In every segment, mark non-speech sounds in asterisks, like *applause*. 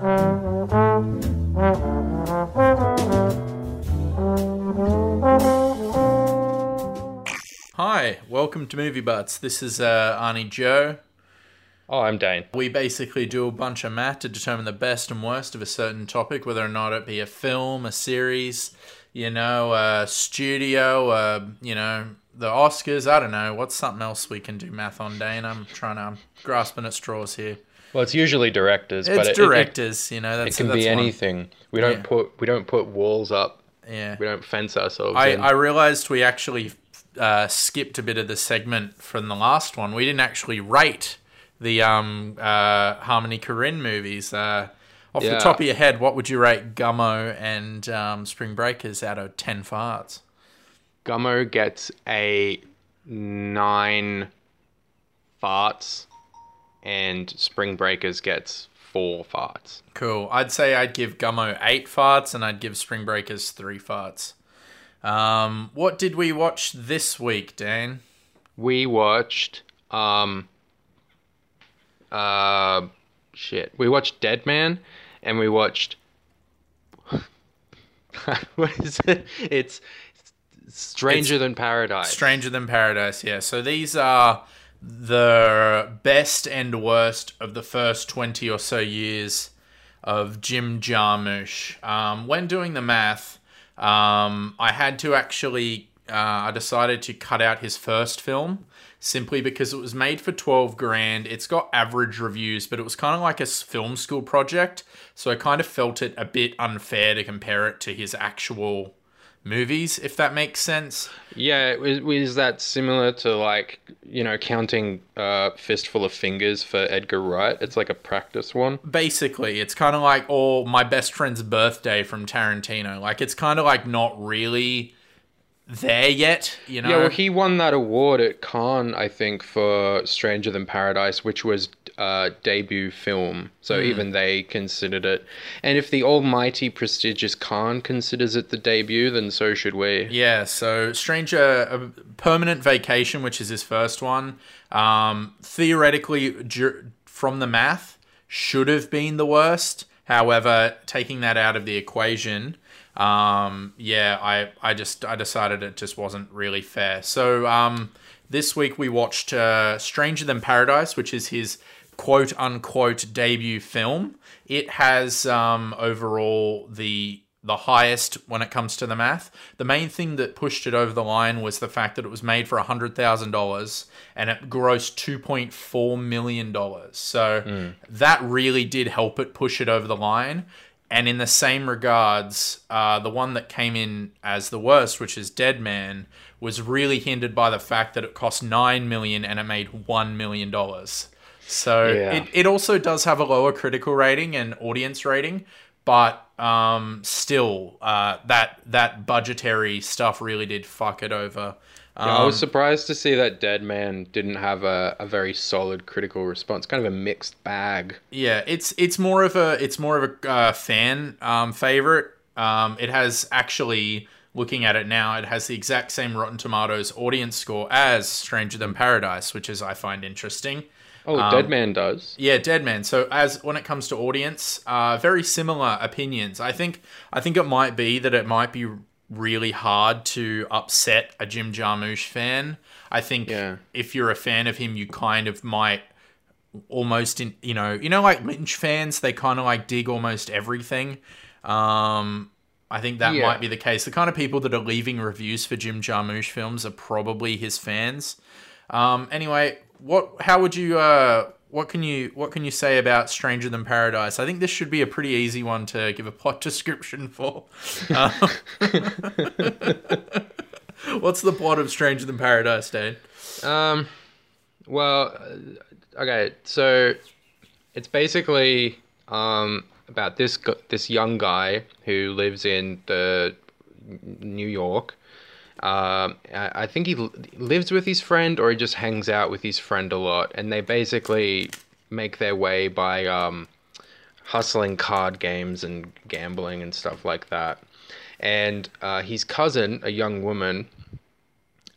Hi, welcome to Movie Butts. This is uh, Arnie Joe. Oh, I'm Dane. We basically do a bunch of math to determine the best and worst of a certain topic, whether or not it be a film, a series, you know, a studio, uh, you know, the Oscars. I don't know. What's something else we can do math on, Dane? I'm trying to, I'm grasping at straws here. Well, it's usually directors, It's but it- it- directors, you know. It, can that's be one. anything. We don't Yeah. put we don't put walls up. Yeah. We don't fence ourselves. I, in. I realized we actually uh, skipped a bit of the segment from the last one. We didn't actually rate the um, uh, Harmony Korine movies. Uh, off the top of your head, what would you rate Gummo and um, Spring Breakers out of 10 farts? Gummo gets a nine farts, and Spring Breakers gets four farts. Cool. I'd say I'd give Gummo 8 farts and I'd give Spring Breakers 3 farts. Um, what did we watch this week, Dan? We watched um uh shit. We watched Dead Man, and we watched *laughs* what is it? It's Stranger It's Than Paradise. Stranger Than Paradise, yeah. So these are the best and worst of the first 20 or so years of Jim Jarmusch. Um, when doing the math, um, I had to actually, uh, I decided to cut out his first film simply because it was made for 12 grand. It's got average reviews, but it was kind of like a film school project. So I kind of felt it a bit unfair to compare it to his actual movies, if that makes sense. Yeah, is that similar to like you know counting uh, fistful of fingers for Edgar Wright? It's like a practice one. basically it's kind of like oh my best friend's birthday from tarantino like it's kind of like not really there yet you know Yeah, well, he won that award at Cannes, I think, for Stranger Than Paradise, which was uh, debut film. So even they considered it. And if the almighty prestigious Cannes considers it the debut, then so should we. yeah so stranger permanent vacation which is his first one um theoretically ju- from the math should have been the worst however taking that out of the equation um yeah i i just i decided it just wasn't really fair so um this week we watched uh, stranger than paradise which is his quote unquote debut film it has um overall the the highest when it comes to the math. The main thing that pushed it over the line was the fact that it was made for $100,000 and it grossed $2.4 million. So that really did help it push it over the line. And in the same regards, uh, the one that came in as the worst, which is Dead Man, was really hindered by the fact that it cost nine million and it made one million dollars. So Yeah. it, it also does have a lower critical rating and audience rating, but um, still, uh, that that budgetary stuff really did fuck it over. Um, Yeah, I was surprised to see that Dead Man didn't have a, a very solid critical response. Kind of a mixed bag. Yeah, it's it's more of a it's more of a uh, fan um, favorite. Um, it has actually looking at it now, it has the exact same Rotten Tomatoes audience score as Stranger Than Paradise, which is I find interesting. Oh, Um, Dead Man does. Yeah, Dead Man. So as when it comes to audience, uh, very similar opinions. I think I think it might be that it might be really hard to upset a Jim Jarmusch fan. I think Yeah. if you're a fan of him, you kind of might almost in you know you know like Lynch fans they kind of like dig almost everything. Um, I think that Yeah. might be the case. The kind of people that are leaving reviews for Jim Jarmusch films are probably his fans. Um, anyway, what? How would you? Uh, what can you? What can you say about Stranger Than Paradise? I think this should be a pretty easy one to give a plot *laughs* description for. Um, *laughs* what's the plot of Stranger Than Paradise, Dane? Um, well, uh, okay, so it's basically um about this this young guy who lives in the New York. Um, I think he lives with his friend, or he just hangs out with his friend a lot, and they basically make their way by um, hustling card games and gambling and stuff like that. And uh, his cousin, a young woman,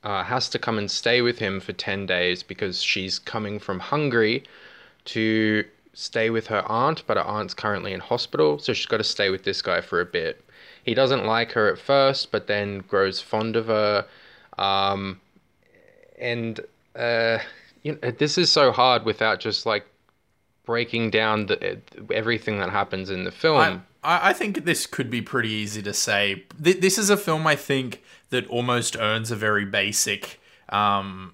uh, has to come and stay with him for 10 days because she's coming from Hungary to stay with her aunt, but her aunt's currently in hospital, so she's got to stay with this guy for a bit. He doesn't like her at first, but then grows fond of her. Um, and uh, you know, this is so hard without just like breaking down the everything that happens in the film. I, I think this could be pretty easy to say. This is a film I think that almost earns a very basic um,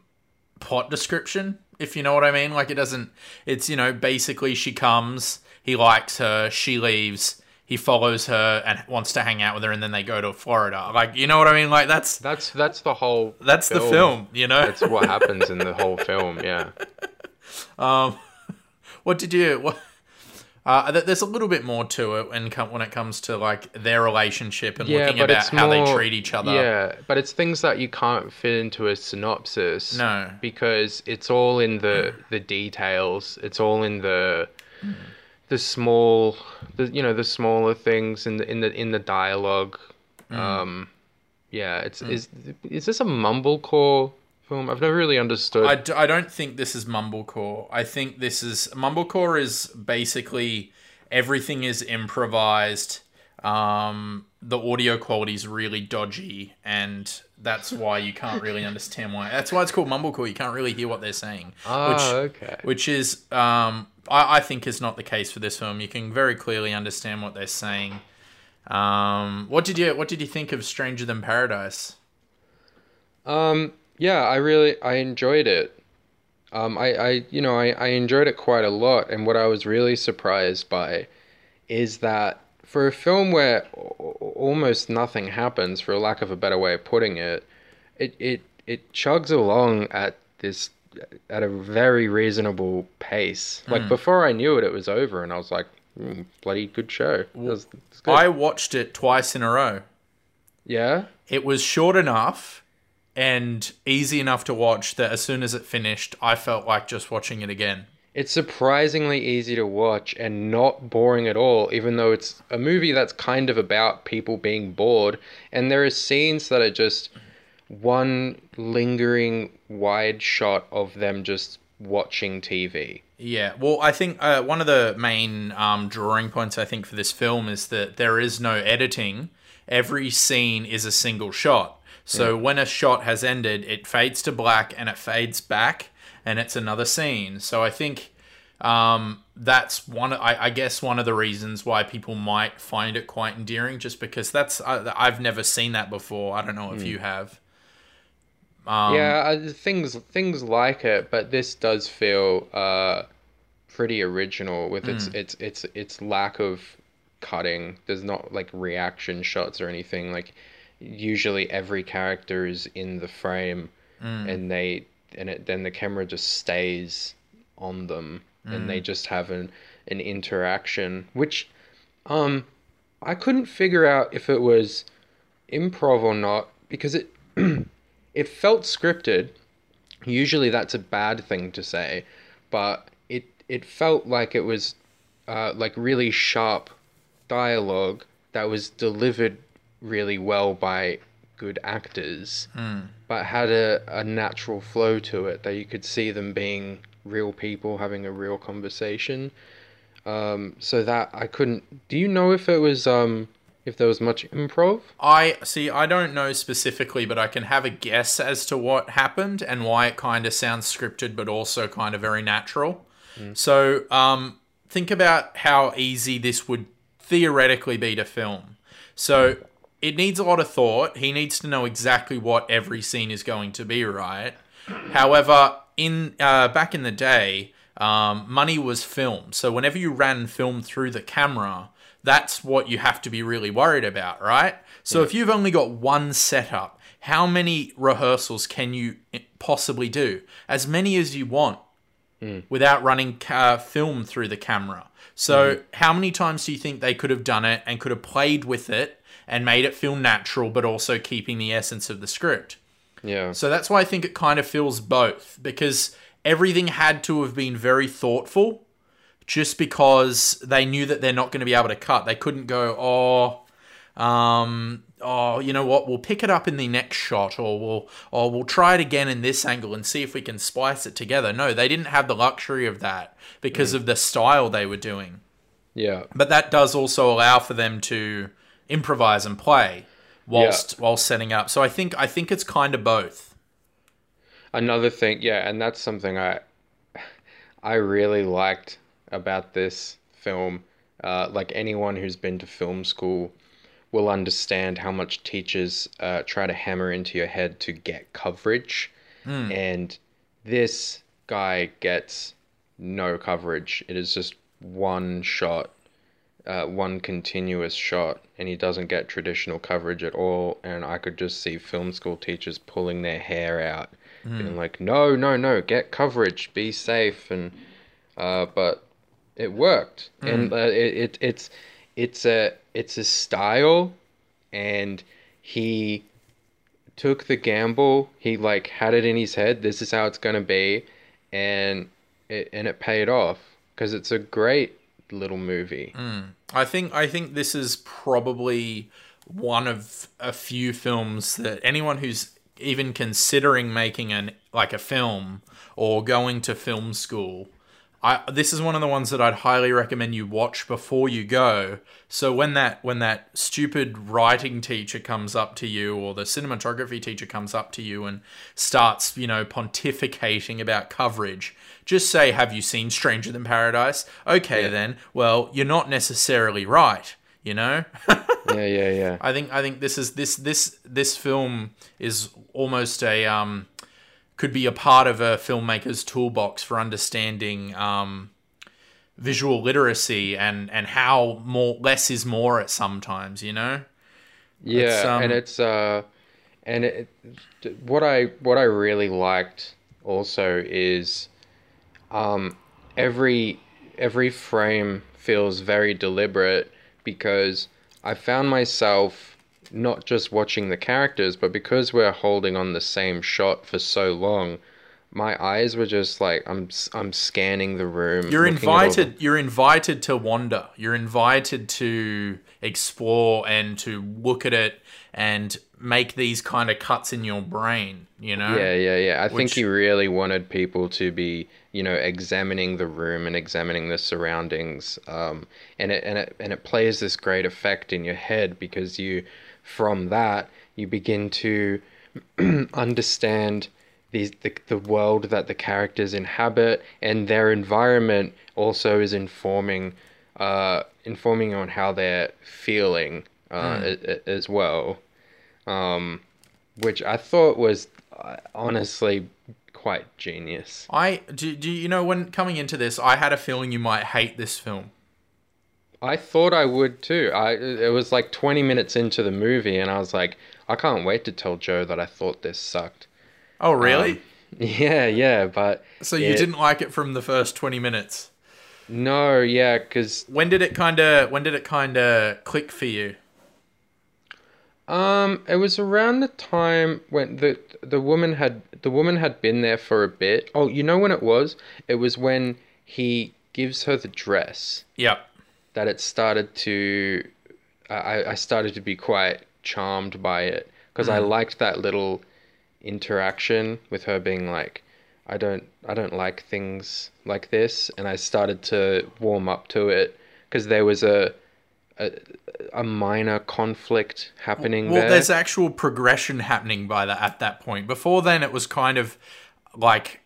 plot description, if you know what I mean. Like it doesn't. It's you know basically she comes, he likes her, she leaves, he follows her and wants to hang out with her, and then they go to Florida. Like you know what I mean. Like that's that's that's the whole. that's the film. You know. That's what happens in the whole film. Yeah. *laughs* Um, what did you? What, uh, there's a little bit more to it when when it comes to like their relationship and looking about how they treat each other. Yeah, but it's things that you can't fit into a synopsis. No. because it's all in the the details. It's all in the the small, the you know the smaller things in the in the in the dialogue. Um, yeah, it's is is this a mumblecore film? I've never really understood. I, d- I don't think this is mumblecore. I think this is mumblecore is basically everything is improvised. Um, the audio quality is really dodgy, and that's why you can't really *laughs* understand why. That's why it's called mumblecore. You can't really hear what they're saying. Ah, which, okay. Which is, um, I, I think, is not the case for this film. You can very clearly understand what they're saying. Um, what did you What did you think of Stranger Than Paradise? Um, yeah, I really I enjoyed it. Um, I, I you know I, I enjoyed it quite a lot, and what I was really surprised by is that for a film where almost nothing happens, for lack of a better way of putting it, it it it chugs along at this at a very reasonable pace. Like before I knew it, it was over, and I was like, mm, bloody good show. It was- it's good. I watched it twice in a row. yeah. It was short enough and easy enough to watch that as soon as it finished, I felt like just watching it again. It's surprisingly easy to watch and not boring at all, even though it's a movie that's kind of about people being bored. And there are scenes that are just one lingering wide shot of them just watching TV. Yeah, well, I think uh, one of the main um, drawing points I think for this film is that there is no editing. Every scene is a single shot. So when a shot has ended, it fades to black and it fades back, and it's another scene. So I think um, that's one. I, I guess one of the reasons why people might find it quite endearing, just because that's I, I've never seen that before. I don't know if you have. Um, yeah, uh, things things like it, but this does feel uh, pretty original with its its its its lack of cutting. There's not like reaction shots or anything. Like usually every character is in the frame, and they and it, then the camera just stays on them, and they just have an an interaction, which um I couldn't figure out if it was improv or not because it *clears throat* it felt scripted. Usually that's a bad thing to say, but it it felt like it was uh, like really sharp dialogue that was delivered really well by good actors, but had a, a natural flow to it that you could see them being real people having a real conversation. Um, so that I couldn't. Do you know if it was um if there was much improv? I see. I don't know specifically, but I can have a guess as to what happened and why it kind of sounds scripted, but also kind of very natural. So, um, think about how easy this would theoretically be to film. So, it needs a lot of thought. He needs to know exactly what every scene is going to be, right? However, in uh, back in the day, um, money was film. So whenever you ran film through the camera, that's what you have to be really worried about, right? So if you've only got one setup, how many rehearsals can you possibly do? As many as you want without running uh, film through the camera. So how many times do you think they could have done it and could have played with it and made it feel natural, but also keeping the essence of the script? Yeah. So that's why I think it kind of feels both because everything had to have been very thoughtful just because they knew that they're not going to be able to cut. They couldn't go, oh, um, oh, you know what? We'll pick it up in the next shot, or we'll or we'll try it again in this angle and see if we can splice it together. No, they didn't have the luxury of that because of the style they were doing. Yeah. But that does also allow for them to improvise and play whilst while setting up. So I think I think it's kind of both. Another thing, yeah, and that's something I I really liked about this film. Uh, like anyone who's been to film school will understand how much teachers uh, try to hammer into your head to get coverage, and this guy gets no coverage. It is just one shot, uh, one continuous shot, and he doesn't get traditional coverage at all. And I could just see film school teachers pulling their hair out, being like, "No, no, no, get coverage, be safe." And uh, but it worked, and uh, it, it it's it's a it's a style, and he took the gamble. He like had it in his head. This is how it's gonna be, and it and it paid off because it's a great little movie. I think I think this is probably one of a few films that anyone who's even considering making an like a film or going to film school I this is one of the ones that I'd highly recommend you watch before you go. So when that when that stupid writing teacher comes up to you or the cinematography teacher comes up to you and starts, you know, pontificating about coverage, just say, "Have you seen Stranger Than Paradise?" Okay, then. Well, you're not necessarily right, you know? *laughs* yeah, yeah, yeah. I think I think this is this this this film is almost a um could be a part of a filmmaker's toolbox for understanding um visual literacy and and how more less is more at sometimes you know? Yeah, It's, um, and it's uh, and it, what I what I really liked also is, um, every every frame feels very deliberate because I found myself not just watching the characters, but because we're holding on the same shot for so long, my eyes were just like I'm I'm scanning the room. you're all the- invited you're invited to wander you're invited to explore and to look at it and make these kind of cuts in your brain you know Yeah, yeah, yeah. I think he really wanted people to be, you know, examining the room and examining the surroundings. Um, and it and it and it plays this great effect in your head because you, from that, you begin to *clears throat* understand these the, the world that the characters inhabit and their environment also is informing, uh, informing on how they're feeling, uh, a- as well um, which I thought was uh, honestly quite genius. I do, do you know when coming into this I had a feeling you might hate this film I thought I would too. I it was like 20 minutes into the movie, and I was like, I can't wait to tell Joe that I thought this sucked. Oh really *laughs* Yeah, yeah, but so you it- didn't like it from the first 20 minutes no, yeah, because when did it kind of when did it kind of click for you Um, it was around the time when the the woman had the woman had been there for a bit. Oh, you know when it was? It was when he gives her the dress yep that it started to. I I started to be quite charmed by it because I liked that little interaction with her being like, I don't I don't like things like this, and I started to warm up to it because there was a. A, a minor conflict happening Well, there. there's actual progression happening by that at that point. Before then, it was kind of like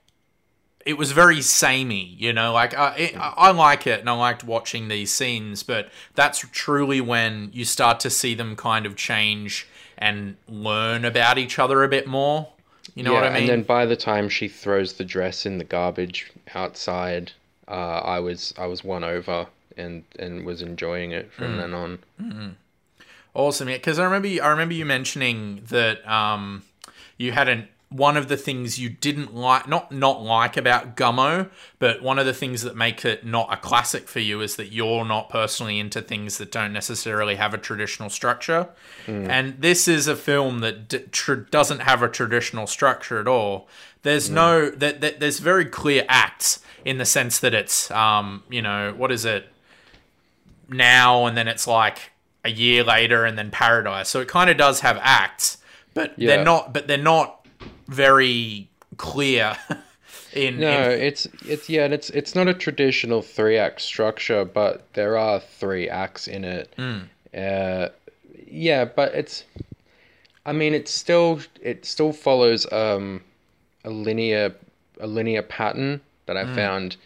it was very samey, you know. Like uh, it, I, I like it, and I liked watching these scenes, but that's truly when you start to see them kind of change and learn about each other a bit more. You know what I mean? And then by the time she throws the dress in the garbage outside, uh, I was I was won over and and was enjoying it Mm. from then on. Awesome, yeah. Because I remember, you, I remember you mentioning that um, you had an one of the things you didn't like, not not like about Gummo, but one of the things that make it not a classic for you is that you're not personally into things that don't necessarily have a traditional structure. And this is a film that d- tr- doesn't have a traditional structure at all. There's no that, that there's very clear acts in the sense that it's um, you know what is it now and then it's like a year later and then Paradise. So it kind of does have acts, but Yeah. they're not. But they're not very clear. *laughs* in, No, in it's it's yeah, and it's it's not a traditional three act structure, but there are three acts in it. Uh, yeah, but it's, I mean, it's still it still follows um, a linear a linear pattern that I found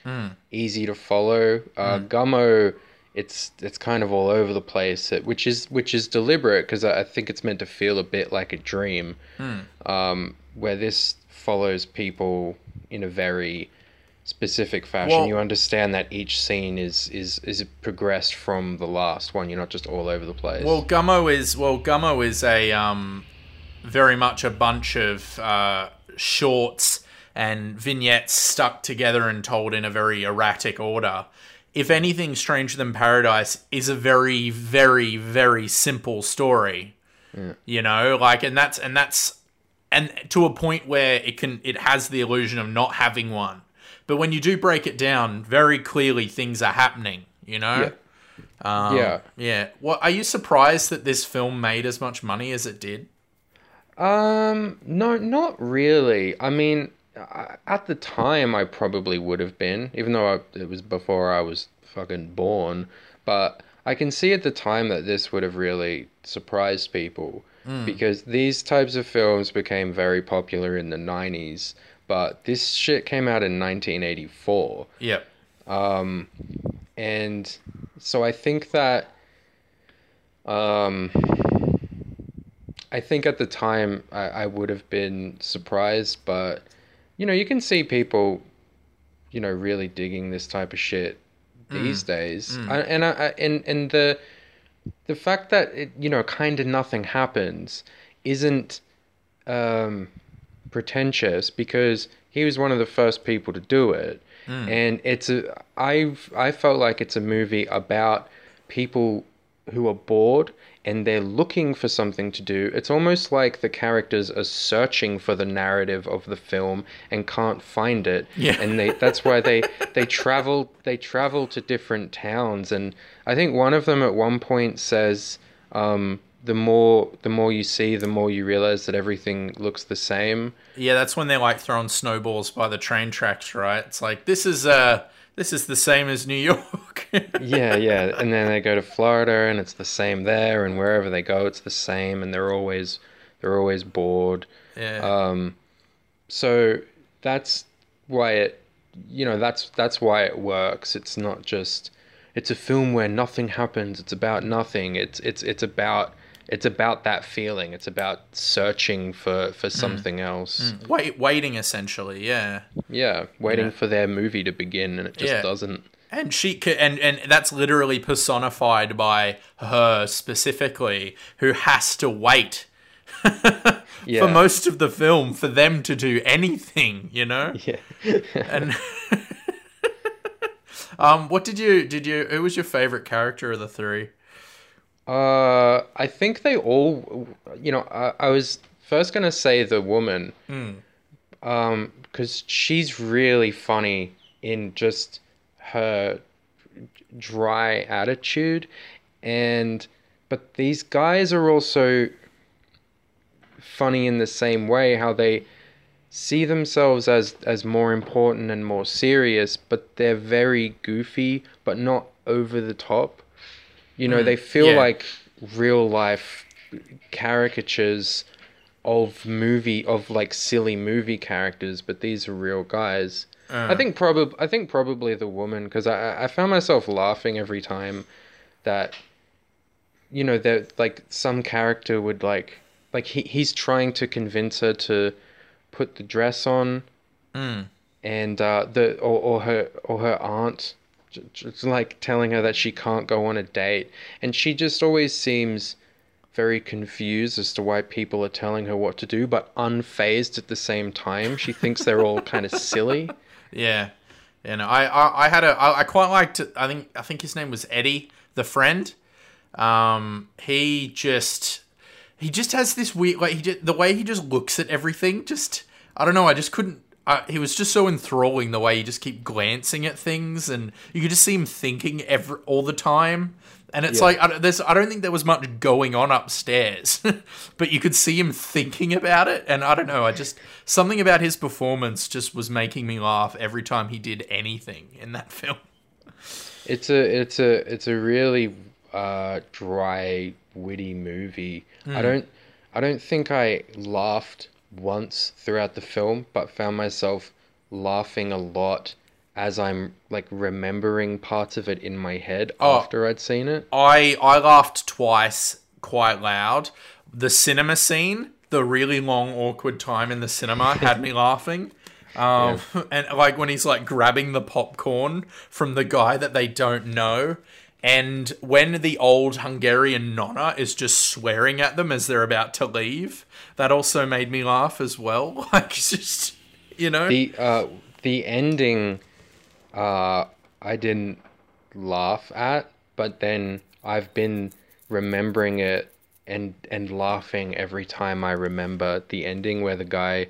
easy to follow. Uh, Gummo, it's it's kind of all over the place, which is which is deliberate because I I think it's meant to feel a bit like a dream um, where this follows people in a very specific fashion. Well- you understand that each scene is is is progressed from the last one. You're not just all over the place. Well, Gummo is well, Gummo is a um, very much a bunch of uh, shorts and vignettes stuck together and told in a very erratic order. If anything, Stranger Than Paradise is a very, very, very simple story. You know, like, and that's and that's and to a point where it can it has the illusion of not having one. But when you do break it down, very clearly things are happening. You know. Um, yeah. Yeah. Well, are you surprised that this film made as much money as it did? Um, no, not really. I mean, at the time, I probably would have been, even though I, it was before I was fucking born. But I can see at the time that this would have really surprised people Mm. because these types of films became very popular in the 90s. But this shit came out in 1984. Yep. Um, and so I think that um I think at the time I, I would have been surprised, but you know, you can see people, you know, really digging this type of shit mm. these days. Mm. I, and I, I and and the the fact that it, you know, kind of nothing happens isn't um pretentious because he was one of the first people to do it. And it's a i've i felt like it's a movie about people who are bored and they're looking for something to do it's almost like the characters are searching for the narrative of the film and can't find it Yeah. and they that's why they they travel they travel to different towns and i think one of them at one point says um the more the more you see the more you realize that everything looks the same Yeah, that's when they're like throwing snowballs by the train tracks, right? It's like this is uh this is the same as New York. *laughs* yeah yeah. And then they go to florida and it's the same there and wherever they go it's the same and they're always they're always bored. Yeah. um so that's why it you know that's that's why it works. It's not just it's a film where nothing happens. It's about nothing. It's it's it's about it's about that feeling it's about searching for for something else Wait, waiting essentially, yeah. yeah waiting Yeah. for their movie to begin and it just Yeah. doesn't And she ca- and and that's literally personified by her specifically, who has to wait *laughs* Yeah. for most of the film for them to do anything, you know. *laughs* yeah And *laughs* um, what did you did you? Who was your favorite character of the three? Uh, I think they all, you know, I, I was first gonna say the woman, um, because she's really funny in just her dry attitude, and but these guys are also funny in the same way how they see themselves as as more important and more serious but they're very goofy but not over the top you know mm-hmm. they feel yeah. like real life caricatures of movie of like silly movie characters but these are real guys. I uh. think probably i think probably the woman because i i found myself laughing every time that you know that like some character would like like he, he's trying to convince her to put the dress on mm. and uh the or, or her or her aunt just like telling her that she can't go on a date and she just always seems very confused as to why people are telling her what to do but unfazed at the same time she thinks they're all kind of *laughs* silly Yeah, you know, I I, I had a I, I quite liked. I think I think his name was Eddie, the friend. Um, he just he just has this weird like he just, the way he just looks at everything. Just I don't know. I just couldn't. Uh, he was just so enthralling the way he just keep glancing at things, and you could just see him thinking every all the time. And it's Yeah. like I don't, there's I don't think there was much going on upstairs, *laughs* but you could see him thinking about it. And I don't know, I just something about his performance just was making me laugh every time he did anything in that *laughs* film. It's a it's a it's a really uh, dry, witty movie. I don't I don't think I laughed once throughout the film, but found myself laughing a lot as I'm like remembering parts of it in my head Oh. after I'd seen it. I I laughed twice quite loud. The cinema scene, the really long awkward time in the cinema had me *laughs* laughing. Um, *laughs* and like when he's like grabbing the popcorn from the guy that they don't know. And when the old Hungarian nonna is just swearing at them as they're about to leave, that also made me laugh as well. *laughs* Like, just, you know? The uh the ending uh I didn't laugh at, but then I've been remembering it and and laughing every time I remember the ending where the guy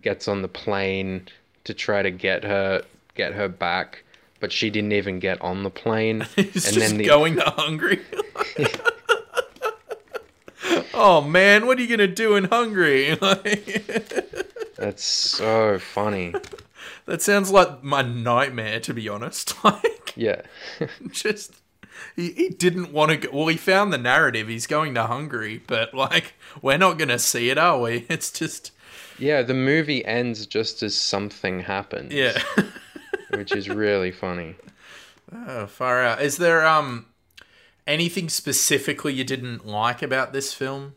gets on the plane to try to get her get her back, but she didn't even get on the plane. *laughs* He's and just then the going to Hungary. *laughs* oh man, what are you gonna do in Hungary? *laughs* That's so funny. that sounds like my nightmare, to be honest. Like, Yeah. just he, he didn't want to go. Well, he found the narrative. He's going to Hungary, but like, we're not gonna see it, are we? It's just yeah, the movie ends just as something happens. yeah. Which is really funny. oh, far out. Is there um anything specifically you didn't like about this film?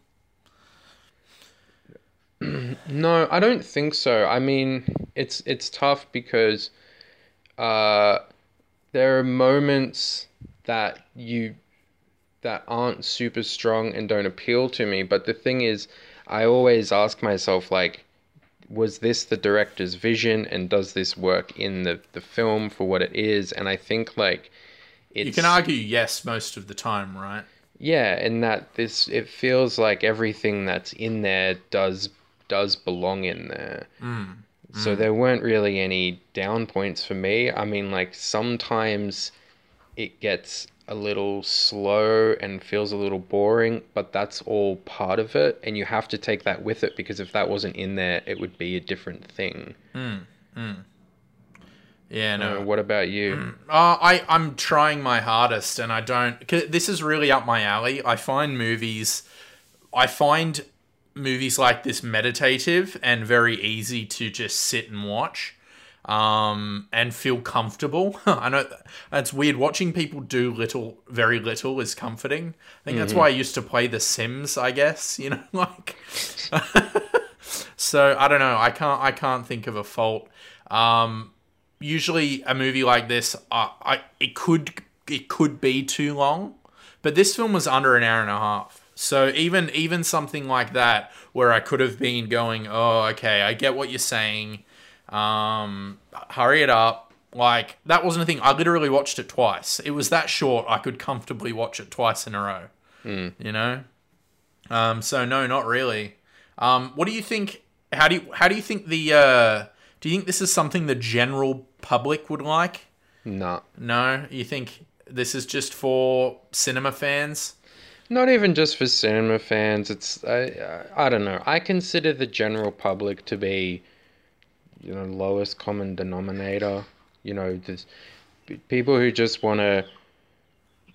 *clears throat* No, I don't think so. I mean, it's it's tough because uh, there are moments that you that aren't super strong and don't appeal to me. But the thing is, I always ask myself like, was this the director's vision, and does this work in the the film for what it is? And I think like it's You can argue yes most of the time, right? yeah, in that this it feels like everything that's in there does does belong in there. Mm, so mm. there weren't really any down points for me. I mean, like sometimes it gets a little slow and feels a little boring, but that's all part of it, and you have to take that with it because if that wasn't in there, it would be a different thing. Yeah, no. Uh, what about you? Uh, I I'm trying my hardest, and I don't. this is really up my alley. I find movies, I find movies like this meditative and very easy to just sit and watch, um, and feel comfortable. *laughs* I know it's weird watching people do little, very little is comforting. I think that's why I used to play The Sims. I guess *laughs* you know, like. *laughs* so I don't know. I can't. I can't think of a fault. Um, usually a movie like this, uh, I it could it could be too long, but this film was under an hour and a half. So even even something like that, where I could have been going, oh, okay, I get what you're saying. Um, hurry it up. Like that wasn't a thing. I literally watched it twice. It was that short. I could comfortably watch it twice in a row. You know. Um, so no, not really. Um, what do you think? How do you how do you think the uh, do you think this is something the general public would like? Nah. No, you think this is just for cinema fans? Not even just for cinema fans. It's I I don't know. I consider the general public to be, you know, lowest common denominator. You know, there's people who just want to,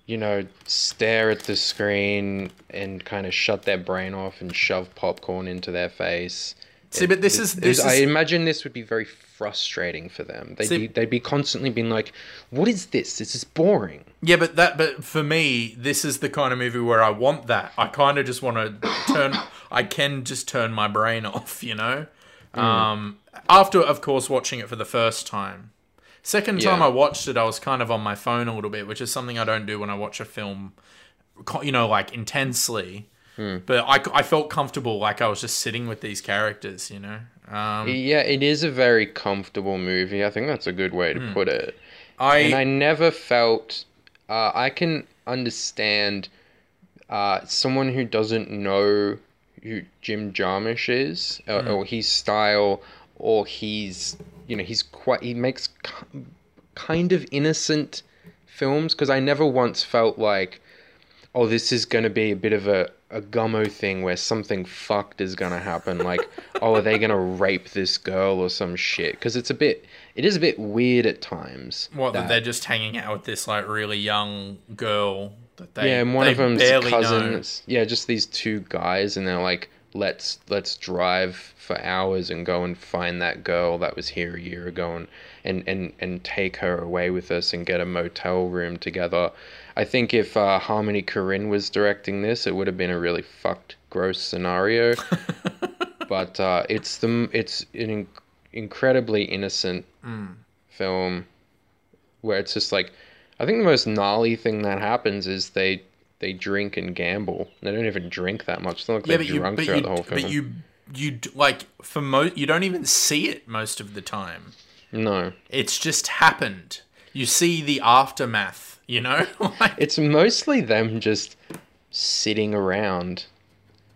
you know, stare at the screen and kind of shut their brain off and shove popcorn into their face. See, but this is this I imagine this would be very frustrating for them. They'd See- be they'd be constantly being like, "What is this? This is boring." yeah, but that but for me, this is the kind of movie where I want that. I kind of just want to turn. I can just turn my brain *laughs* off, you know. Um, after, of course, watching it for the first time. Second time Yeah. I watched it, I was kind of on my phone a little bit, which is something I don't do when I watch a film, you know, like intensely. But I, I felt comfortable, like I was just sitting with these characters, you know. Um, Yeah, it is a very comfortable movie. I think that's a good way to Hmm. put it. I, And I never felt. Uh, I can understand uh, someone who doesn't know who Jim Jarmusch is, or, Hmm. or his style, or he's you know he's quite he makes kind of innocent films because I never once felt like oh this is going to be a bit of a a gummo thing where something fucked is going to happen. Like *laughs* oh are they going to rape this girl or some shit? Because it's a bit it is a bit weird at times. What that they're just hanging out with this like really young girl that they yeah, and one they of them's cousins. Yeah, just these two guys, and they're like, "Let's let's drive for hours and go and find that girl that was here a year ago, and and and and take her away with us and get a motel room together." I think if uh, Harmony Korine was directing this, it would have been a really fucked, gross scenario. *laughs* but uh, it's the it's an inc- incredibly innocent Mm. film where it's just like I think the most gnarly thing that happens is they they drink and gamble. They don't even drink that much. It's not like yeah, they're but you, drunk throughout you, the whole film. but you, you like for most, you don't even see it most of the time. no, It's just happened. You see the aftermath. You know, *laughs* like, it's mostly them just sitting around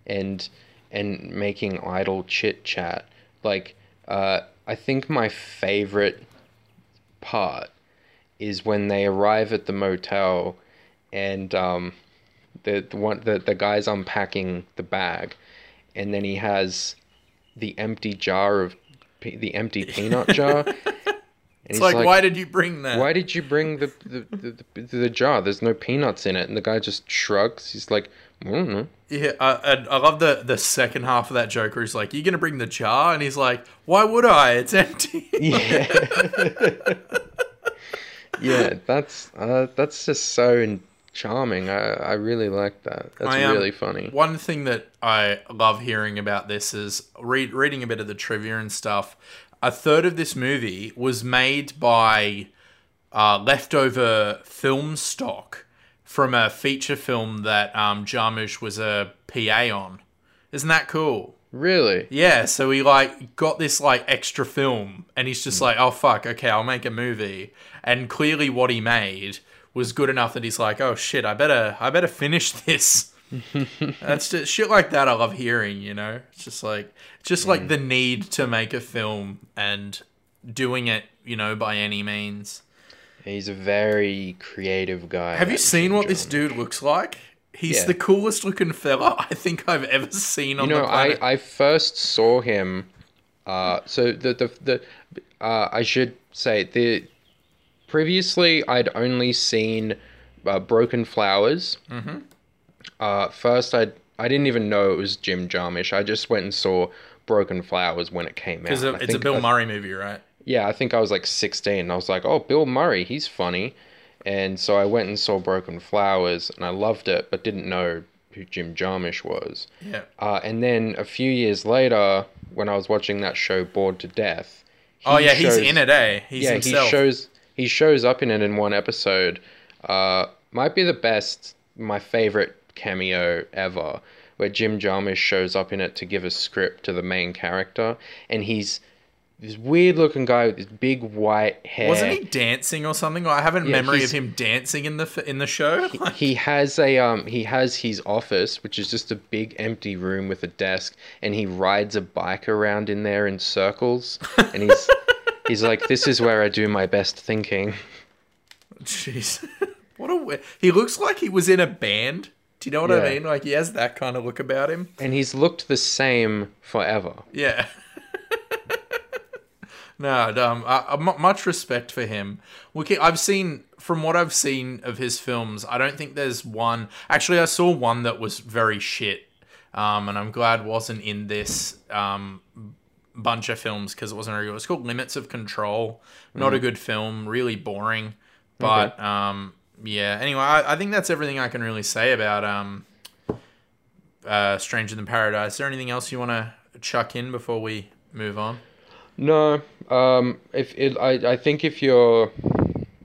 and and making idle chit chat. Like uh, I think my favorite part is when they arrive at the motel and um, the the one the, the guy's unpacking the bag and then he has the empty jar of the empty peanut *laughs* jar it's like, why did you bring that? why did you bring the the, the, the the jar there's no peanuts in it and the guy just shrugs he's like I don't know Yeah, and I love the the second half of that joke where he's like, you're gonna bring the jar?" And he's like, "Why would I? It's empty." *laughs* yeah *laughs* yeah that's uh, that's just so charming I, I really like that that's I, um, really funny One thing that I love hearing about this is read, reading a bit of the trivia and stuff. A third of this movie was made by uh, leftover film stock from a feature film that um, Jarmusch was a PA on. Isn't that cool? really Yeah, so he like got this like extra film and he's just like, oh fuck, okay, I'll make a movie. And clearly what he made was good enough that he's like, oh shit, I better I better finish this. *laughs* That's just shit like that I love hearing, you know? It's just like just like the need to make a film and doing it, you know, by any means. he's a very creative guy Have you seen what this dude looks like? He's Yeah. the coolest looking fella *laughs* I think I've ever seen on you know the I. I first saw him uh so the the, the uh i should say the previously i'd only seen uh, broken flowers mm-hmm. uh first i i didn't even know it was jim jarmusch i just went and saw broken flowers when it came out Because it's a Bill Murray movie, right? yeah, I think I was like 16. And I was like, oh, Bill Murray, he's funny. And so I went and saw Broken Flowers, and I loved it, but didn't know who Jim Jarmusch was. Yeah. Uh, and then a few years later, when I was watching that show, Bored to Death. Oh yeah, he's in it, eh? He's yeah, himself. he shows he shows up in it in one episode. Uh, might be the best, my favorite cameo ever, where Jim Jarmusch shows up in it to give a script to the main character, and he's this weird looking guy with this big white hair. Wasn't he dancing or something? I have a Yeah, memory of him dancing in the in the show. *laughs* Like, he has a um he has his office which is just a big empty room with a desk and he rides a bike around in there in circles and he's *laughs* he's like this is where I do my best thinking. Jeez, *laughs* what a we- he looks like he was in a band. Do you know what I mean? Like he has that kind of look about him. And he's looked the same forever. Yeah. *laughs* no, um, I, I- mu- much respect for him. Okay, I've seen from what I've seen of his films. I don't think there's one. Actually, I saw one that was very shit, um, and I'm glad wasn't in this um, bunch of films because it wasn't very good. It's called Limits of Control. Not a good film. Really boring. But um, yeah. Anyway, I, I think that's everything I can really say about um, uh, Stranger Than Paradise. Is there anything else you want to chuck in before we move on? No, um, if it, I, I think if you're,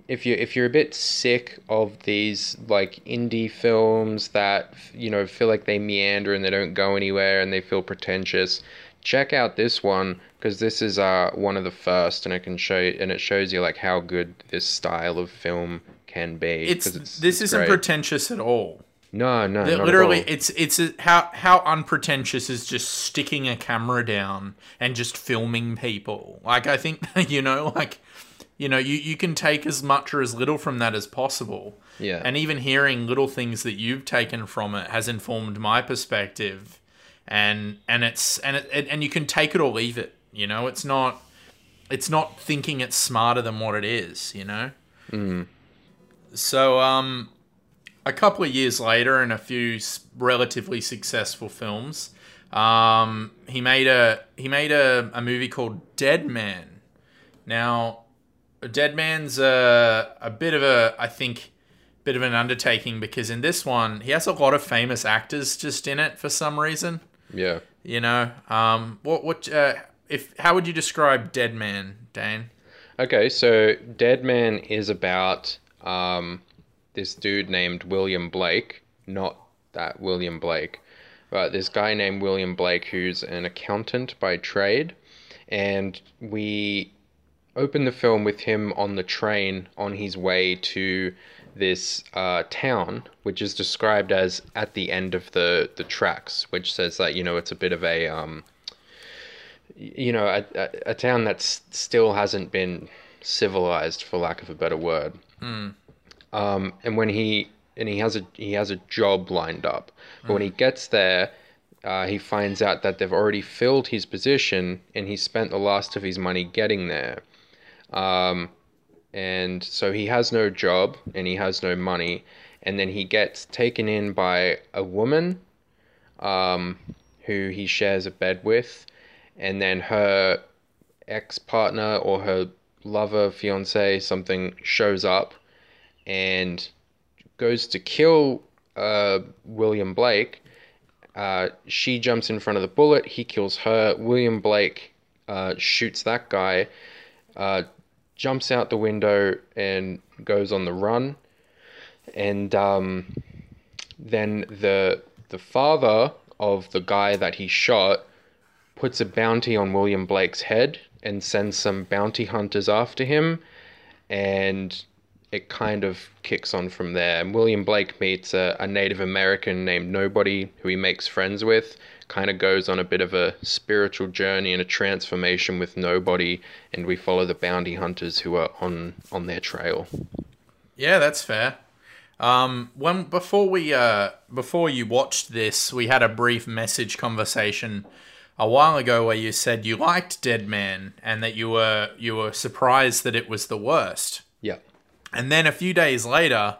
if you if you're a bit sick of these like indie films that you know feel like they meander and they don't go anywhere and they feel pretentious, check out this one because this is uh one of the first and it can show and it shows you like how good this style of film can be. It's, 'cause this isn't great. pretentious at all. No, no, not literally, it's it's a, how how unpretentious is just sticking a camera down and just filming people. Like I think *laughs* you know, like you know, you you can take as much or as little from that as possible. Yeah. And even hearing little things that you've taken from it has informed my perspective, and and it's and it, and you can take it or leave it. You know, it's not it's not thinking it's smarter than what it is. You know. So um a couple of years later, and a few relatively successful films, um, he made a he made a, a movie called Dead Man. Now, Dead Man's a, a bit of a I think bit of an undertaking because in this one he has a lot of famous actors just in it for some reason. Yeah. You know, um, what what uh, if how would you describe Dead Man, Dane? Okay, so Dead Man is about um, this dude named William Blake, not that William Blake, but this guy named William Blake who's an accountant by trade. And we open the film with him on the train on his way to this uh, town, which is described as at the end of the, the tracks, which says that, you know, it's a bit of a. Um, you know, a, a, a town that still hasn't been civilized, for lack of a better word. Um, and when he and he has a he has a job lined up, but when he gets there, uh, he finds out that they've already filled his position, and he spent the last of his money getting there. Um, and so he has no job and he has no money, and then he gets taken in by a woman, um, who he shares a bed with, and then her ex partner or her lover, fiance, something shows up and goes to kill uh, William Blake. Uh, she jumps in front of the bullet. He kills her. William Blake uh, shoots that guy, uh, jumps out the window, and goes on the run. And um, then the the father of the guy that he shot puts a bounty on William Blake's head and sends some bounty hunters after him, and it kind of kicks on from there. And William Blake meets a, a Native American named Nobody, who he makes friends with. Kind of goes on a bit of a spiritual journey and a transformation with Nobody, and we follow the bounty hunters who are on on their trail. Yeah, that's fair. Um, when before we uh, before you watched this, we had a brief message conversation a while ago where you said you liked Dead Man and that you were you were surprised that it was the worst. Yeah. And then a few days later,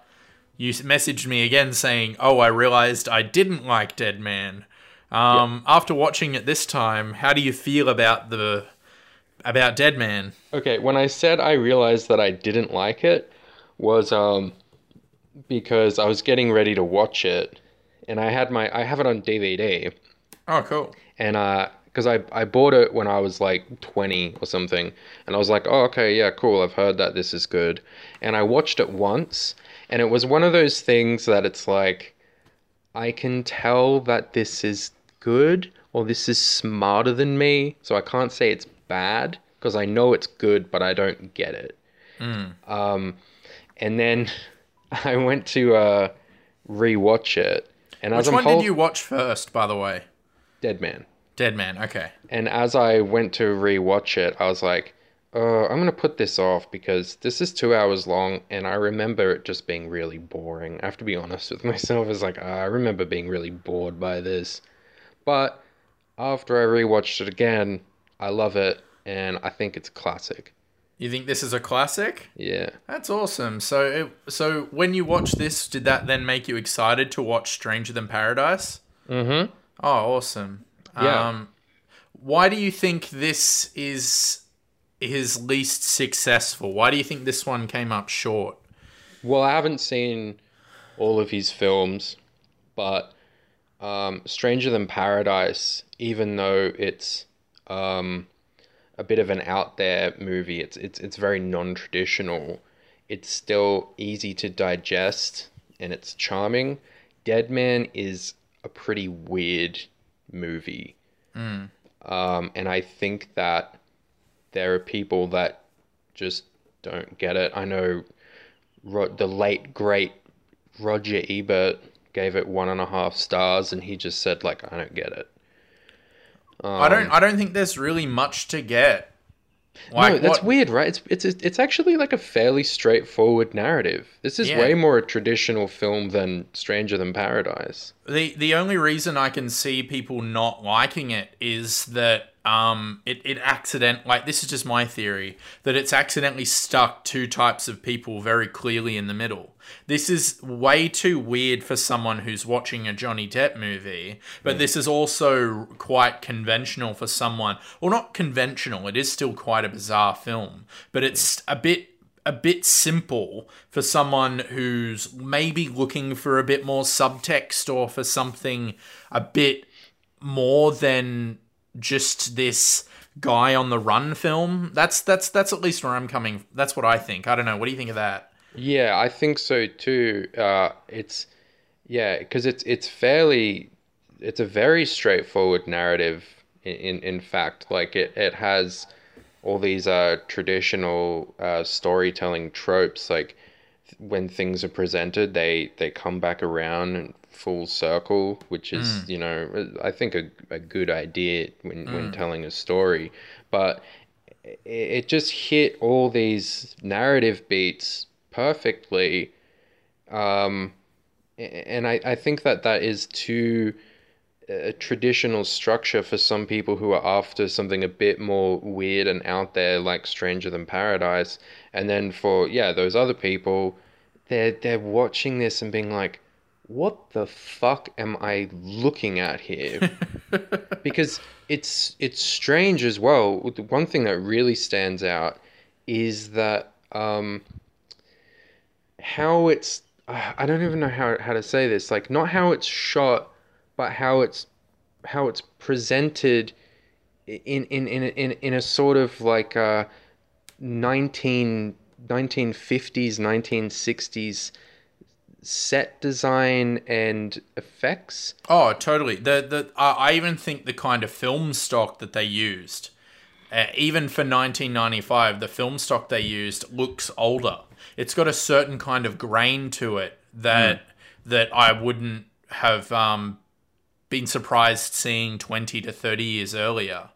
you messaged me again saying, "Oh, I realized I didn't like Dead Man." Um, After watching it this time, how do you feel about the about Dead Man? Okay, when I said I realized that I didn't like it was um because I was getting ready to watch it and I had my I have it on DVD Oh, cool. and uh because I, I bought it when I was like 20 or something and I was like oh okay yeah cool I've heard that this is good and I watched it once and it was one of those things that it's like I can tell that this is good or this is smarter than me so I can't say it's bad because I know it's good but I don't get it um and then *laughs* I went to uh rewatch it and Which one hol- did you watch first, by the way? Dead Man Dead Man. Okay. and as I went to rewatch it, I was like, uh, I'm gonna put this off because this is two hours long, and I remember it just being really boring. I have to be honest with *laughs* myself. It's like uh, I remember being really bored by this, but after I rewatched it again, I love it, and I think it's a classic. You think this is a classic? Yeah. That's awesome. So, it, so when you watched this, did that then make you excited to watch Stranger Than Paradise? Mm-hmm. Oh, awesome. Yeah. Um, why do you think this is his least successful? Why do you think this one came up short? Well, I haven't seen all of his films, but um, Stranger Than Paradise, even though it's um, a bit of an out there movie, it's it's it's very non traditional. It's still easy to digest and it's charming. Dead Man is a pretty weird movie, um, and I think that there are people that just don't get it. I know Ro- the late great Roger Ebert gave it one and a half stars, and he just said like, I don't get it. I don't. Um, I don't think there's really much to get. Like no, that's what- weird, right? It's it's it's actually like a fairly straightforward narrative. This is Yeah. way more a traditional film than Stranger Than Paradise. The the only reason I can see people not liking it is that um it, it accident like this is just my theory that it's accidentally stuck two types of people very clearly in the middle. This is way too weird for someone who's watching a Johnny Depp movie, but this is also quite conventional for someone. Well not conventional, it is still quite a bizarre film, but it's a bit a bit simple for someone who's maybe looking for a bit more subtext or for something a bit more than just this guy on the run film. That's that's that's at least where I'm coming. That's what I think. I don't know. What do you think of that? Yeah, I think so too. Uh, it's yeah, because it's it's fairly, it's a very straightforward narrative. In in, in fact, like it it has all these uh, traditional uh, storytelling tropes. Like when things are presented, they they come back around full circle, which is you know I think a a good idea when when telling a story, but it, it just hit all these narrative beats perfectly. Um, and I, I think that that is too a traditional structure for some people who are after something a bit more weird and out there, like Stranger Than Paradise. And then for yeah, those other people, they're they're watching this and being like, "What the fuck am I looking at here?" *laughs* because it's it's strange as well. The One thing that really stands out is that um, how it's uh, I don't even know how how to say this. Like not how it's shot, but how it's how it's presented in in in in, in a sort of like uh 19 1950s 1960s set design and effects Oh, totally. The the I I even think the kind of film stock that they used, uh, even for 1995, the film stock they used looks older. It's got a certain kind of grain to it that that I wouldn't have um, been surprised seeing 20 to 30 years earlier.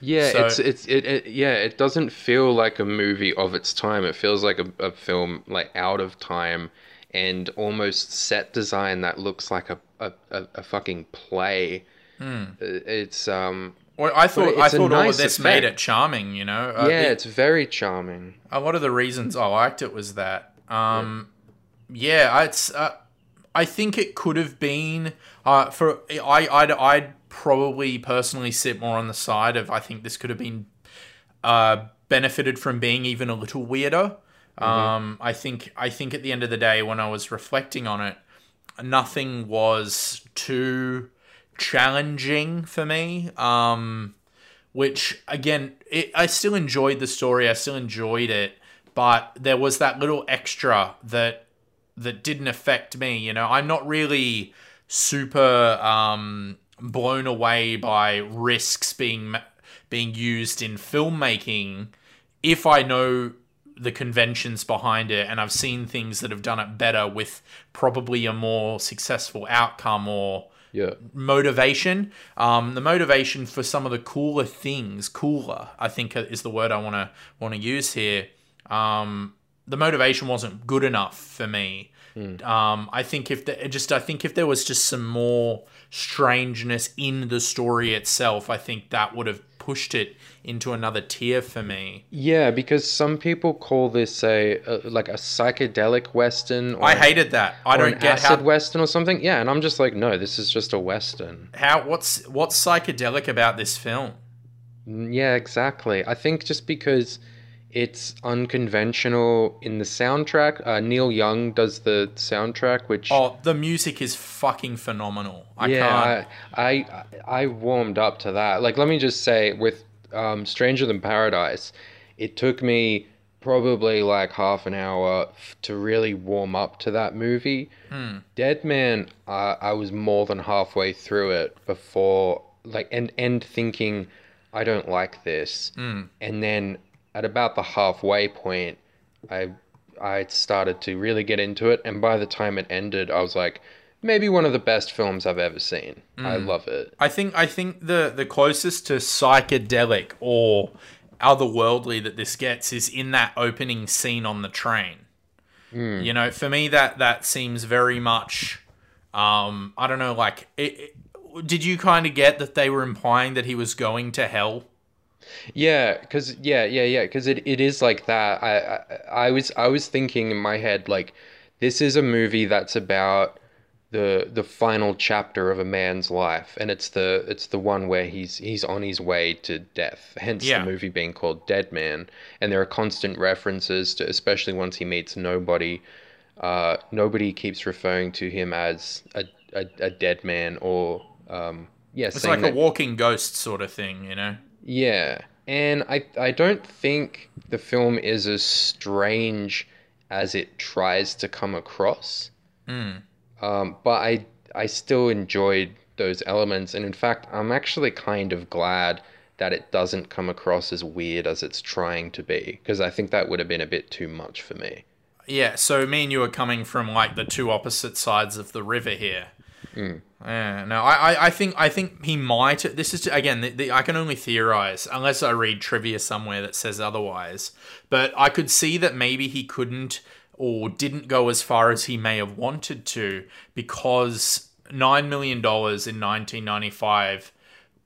Yeah, So- it's it's it, it yeah, it doesn't feel like a movie of its time. It feels like a, a film like out of time and almost set design that looks like a a, a, fucking play. Uh, It's um Well, I thought I thought all of nice this made it charming. You know, Uh, yeah, it- it's very charming. a lot of the reasons I liked it was that. Um, yeah, it's. Uh, I think it could have been. Uh, for I, I'd, I'd probably personally sit more on the side of. I think this could have been uh, benefited from being even a little weirder. Um, I think. I think at the end of the day, when I was reflecting on it, nothing was too challenging for me. Um, which again, it, I still enjoyed the story. I still enjoyed it, but there was that little extra that that didn't affect me. You know, I'm not really super um, blown away by risks being being used in filmmaking if I know the conventions behind it and I've seen things that have done it better with probably a more successful outcome or Yeah. motivation. Um, the motivation for some of the cooler things, cooler, I think is the word I want to want to use here. Um, the motivation wasn't good enough for me. Um, I think if the, just I think if there was just some more strangeness in the story itself, I think that would have pushed it into another tier for me. Yeah, because some people call this a, a like a psychedelic western or, I hated that. I don't get acid how western or something. Yeah, and I'm just like, no, this is just a western. how what's what's psychedelic about this film. Mm, Yeah, exactly. I think just because it's unconventional in the soundtrack. Uh, Neil Young does the soundtrack, which Oh, the music is fucking phenomenal. I can't. yeah, I, I I warmed up to that. Like, let me just say, with um, Stranger Than Paradise, it took me probably like half an hour f- to really warm up to that movie. Dead Man, uh, I was more than halfway through it before, like, and and thinking, I don't like this, and then at about the halfway point, I I started to really get into it, and by the time it ended, I was like, maybe one of the best films I've ever seen. I love it. I think I think the the closest to psychedelic or otherworldly that this gets is in that opening scene on the train. You know, for me that that seems very much um I don't know like it, it- did you kind of get that they were implying that he was going to hell? Yeah, because yeah, yeah, yeah, because it, it is like that. I, I I was I was thinking in my head like this is a movie that's about the the final chapter of a man's life, and it's the it's the one where he's he's on his way to death. Hence Yeah. the movie being called Dead Man, and there are constant references to, especially once he meets nobody. Uh, nobody keeps referring to him as a a, a dead man or um yeah, It's like that- a walking ghost sort of thing, you know. Yeah, and I I don't think the film is as strange as it tries to come across. Um, but I I still enjoyed those elements, and in fact, I'm actually kind of glad that it doesn't come across as weird as it's trying to be, because I think that would have been a bit too much for me. Yeah, so me and you are coming from like the two opposite sides of the river here. Yeah, no, I, I, I think I think he might. This is again, the, the, I can only theorize unless I read trivia somewhere that says otherwise. But I could see that maybe he couldn't or didn't go as far as he may have wanted to because nine million dollars in 1995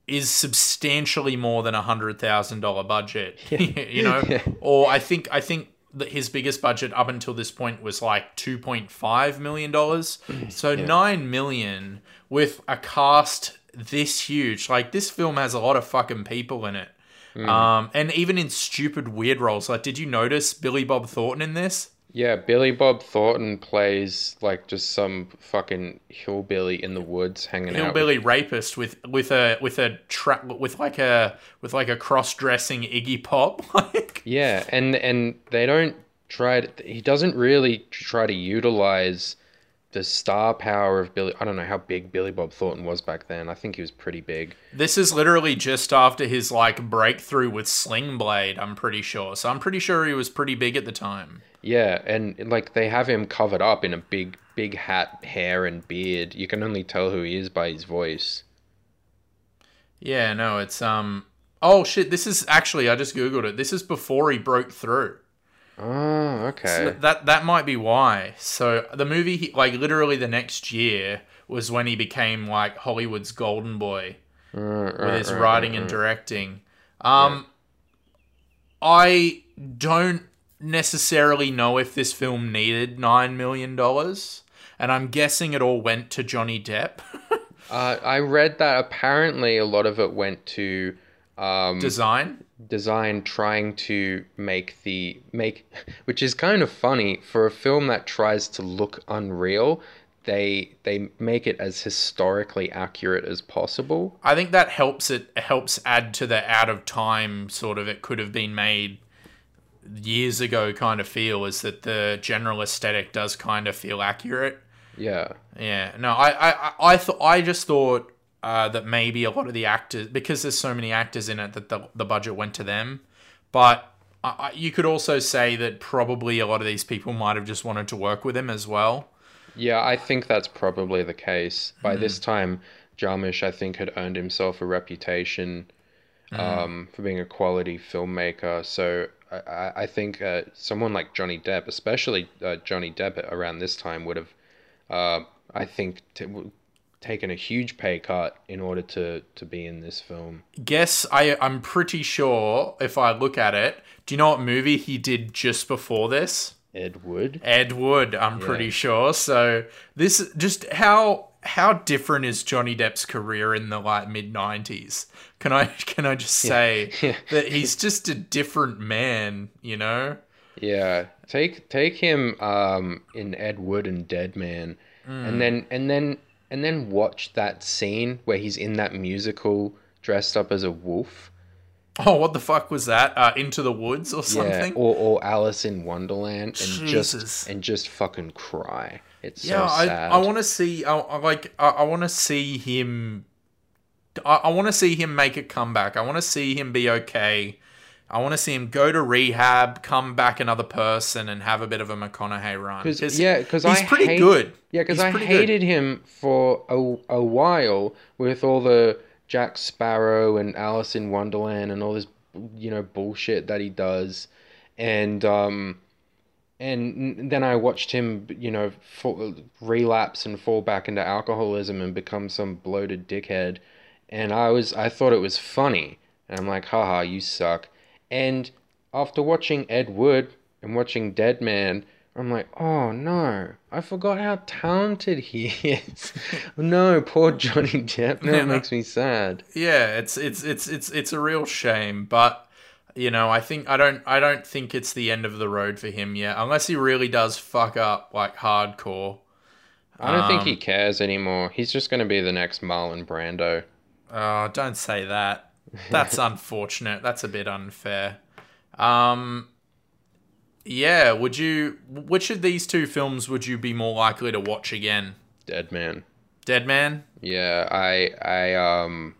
is substantially more than a hundred thousand dollar budget. *laughs* you know, or I think I think that his biggest budget up until this point was like two point five million dollars. Mm, so nine million with a cast this huge. Like this film has a lot of fucking people in it. Um, and even in stupid weird roles, like did you notice Billy Bob Thornton in this? Yeah, Billy Bob Thornton plays like just some fucking hillbilly in the woods hanging out. hillbilly rapist with with a with a tra- with like a with like a cross dressing Iggy Pop *laughs* like Yeah, and and they don't try to, he doesn't really try to utilize the star power of Billy. I don't know how big Billy Bob Thornton was back then. I think he was pretty big. this is literally just after his like breakthrough with Sling Blade I'm pretty sure so I'm pretty sure he was pretty big at the time Yeah, and like they have him covered up in a big big hat, hair and beard. You can only tell who he is by his voice. yeah no it's um oh shit this is actually I just googled it this is before he broke through Oh, okay. So that that might be why. So the movie, he, like literally the next year, was when he became like Hollywood's golden boy with his writing and directing. Um, I don't necessarily know if this film needed nine million dollars, and I'm guessing it all went to Johnny Depp. *laughs* Uh, I read that apparently a lot of it went to um, Design. Design trying to make the make which is kind of funny for a film that tries to look unreal they they make it as historically accurate as possible. I think that helps it helps add to the out of time sort of it could have been made years ago kind of feel is that the general aesthetic does kind of feel accurate. yeah. Yeah, no, I I I- I thought I just thought uh, that maybe a lot of the actors because there's so many actors in it that the the budget went to them, but. I, you could also say that probably a lot of these people might have just wanted to work with him as well. yeah i think that's probably the case by this time jarmusch i think had earned himself a reputation um, for being a quality filmmaker so i, I- think uh, someone like johnny depp especially uh, johnny depp around this time would have uh, I think, t- taken a huge pay cut in order to to be in this film. Guess I I'm pretty sure if I look at it, do you know what movie he did just before this? Ed Wood. Ed Wood, I'm pretty sure. So this just how how different is Johnny Depp's career in the like mid '90s? Can I *laughs* can I just say *laughs* Yeah. that he's just a different man? You know? Yeah, take take him um, in Ed Wood and Dead Man, and then and then and then watch that scene where he's in that musical dressed up as a wolf. Oh, what the fuck was that? Uh, Into the Woods or Yeah, something? or or Alice in Wonderland, and Jesus. just and just fucking cry. It's yeah, so I, sad. I want to see. I, I like. I, I want to see him. I, I want to see him make a comeback. I want to see him be okay. I want to see him go to rehab, come back another person, and have a bit of a McConaughey run. Cause, yeah, because he's I pretty hate- good. Yeah, because I pretty good. hated him for a, a while with all the Jack Sparrow and Alice in Wonderland and all this, you know, bullshit that he does, and um, and then I watched him, you know, fall, relapse and fall back into alcoholism and become some bloated dickhead, and I was I thought it was funny, and I'm like, haha, you suck, and after watching Ed Wood and watching Dead Man, I'm like, oh no, I forgot how talented he *laughs* is. no, poor Johnny Depp. Now Yeah, it makes me sad. Yeah, it's it's it's it's it's a real shame, but you know, I think I don't I don't think it's the end of the road for him yet, unless he really does fuck up like hardcore. I don't think Um, he cares anymore. He's just going to be the next Marlon Brando. Oh, don't say that. That's *laughs* unfortunate. That's a bit unfair. Um yeah, would you which of these two films would you be more likely to watch again? Dead Man. Dead Man? Yeah, I I um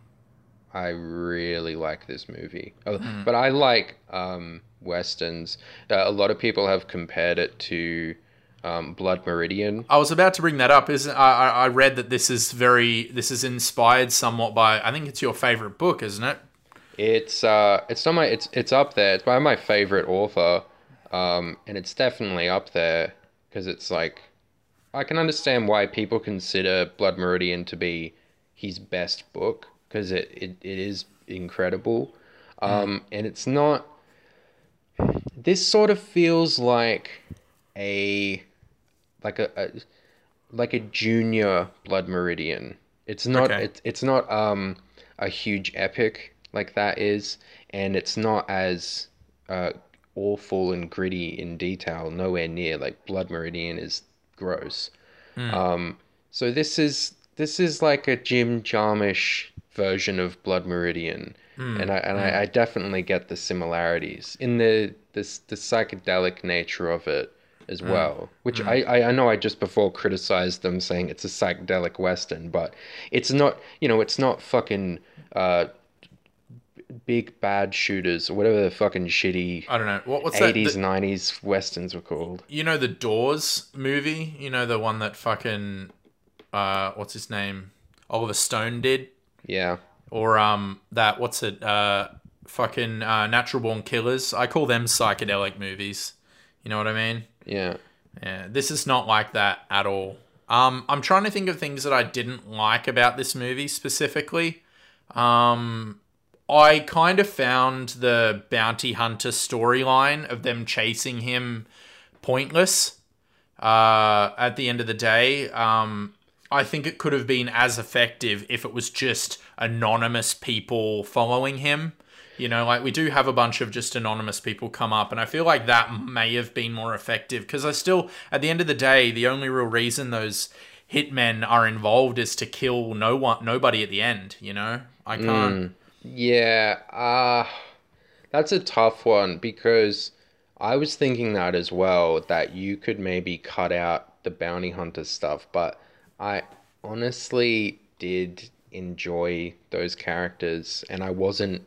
I really like this movie. Oh, But I like um westerns. Uh, a lot of people have compared it to um, Blood Meridian. I was about to bring that up. Is I, I I read that this is very this is inspired somewhat by I think it's your favorite book, isn't it? It's uh it's not my it's it's up there. It's by my favorite author. Um and it's definitely up there because it's like I can understand why people consider Blood Meridian to be his best book because it, it, it is incredible. Um and it's not this sort of feels like a like a, a like a junior Blood Meridian. It's not Okay. it's it's not um a huge epic like that is, and it's not as uh awful and gritty in detail. Nowhere near like Blood Meridian is gross. Um, so this is this is like a Jim Jarmusch version of Blood Meridian, and I and I, I definitely get the similarities in the this the psychedelic nature of it as well. Which I, I I know I just before criticized them saying it's a psychedelic western, but it's not. You know, it's not fucking uh, big bad shooters or whatever the fucking shitty I don't know. What what's that? eighties nineties westerns were called. you know the Doors movie? You know the one that fucking uh what's his name? Oliver Stone did? Yeah. Or um that what's it? Uh fucking uh Natural Born Killers. I call them psychedelic movies. You know what I mean? Yeah. Yeah, this is not like that at all. Um, I'm trying to think of things that I didn't like about this movie specifically. Um, I kind of found the bounty hunter storyline of them chasing him pointless. Uh, at the end of the day, um, I think it could have been as effective if it was just anonymous people following him. You know, like we do have a bunch of just anonymous people come up, and I feel like that may have been more effective because I still, at the end of the day, the only real reason those hitmen are involved is to kill no one, nobody at the end. You know, I can't. Yeah, uh that's a tough one because I was thinking that as well that you could maybe cut out the bounty hunter stuff, but I honestly did enjoy those characters and I wasn't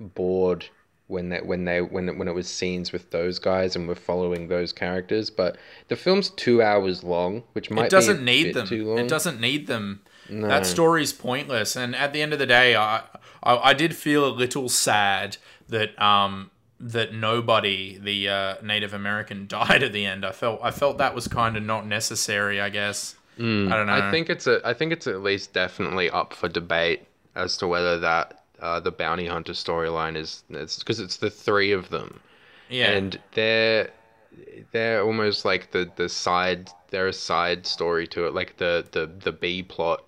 bored when that when they when it, when it was scenes with those guys and we're following those characters, but the film's 2 hours long, which might It doesn't need them. too long. It doesn't need them. That story's pointless. And at the end of the day, I, I I did feel a little sad that um that nobody, the uh, Native American, *laughs* died at the end. I felt I felt that was kind of not necessary. I guess. I don't know. I think it's a I think it's at least definitely up for debate as to whether that uh, the bounty hunter storyline is because it's the three of them. Yeah. and they're they're almost like the the side they're a side story to it like the the the B plot.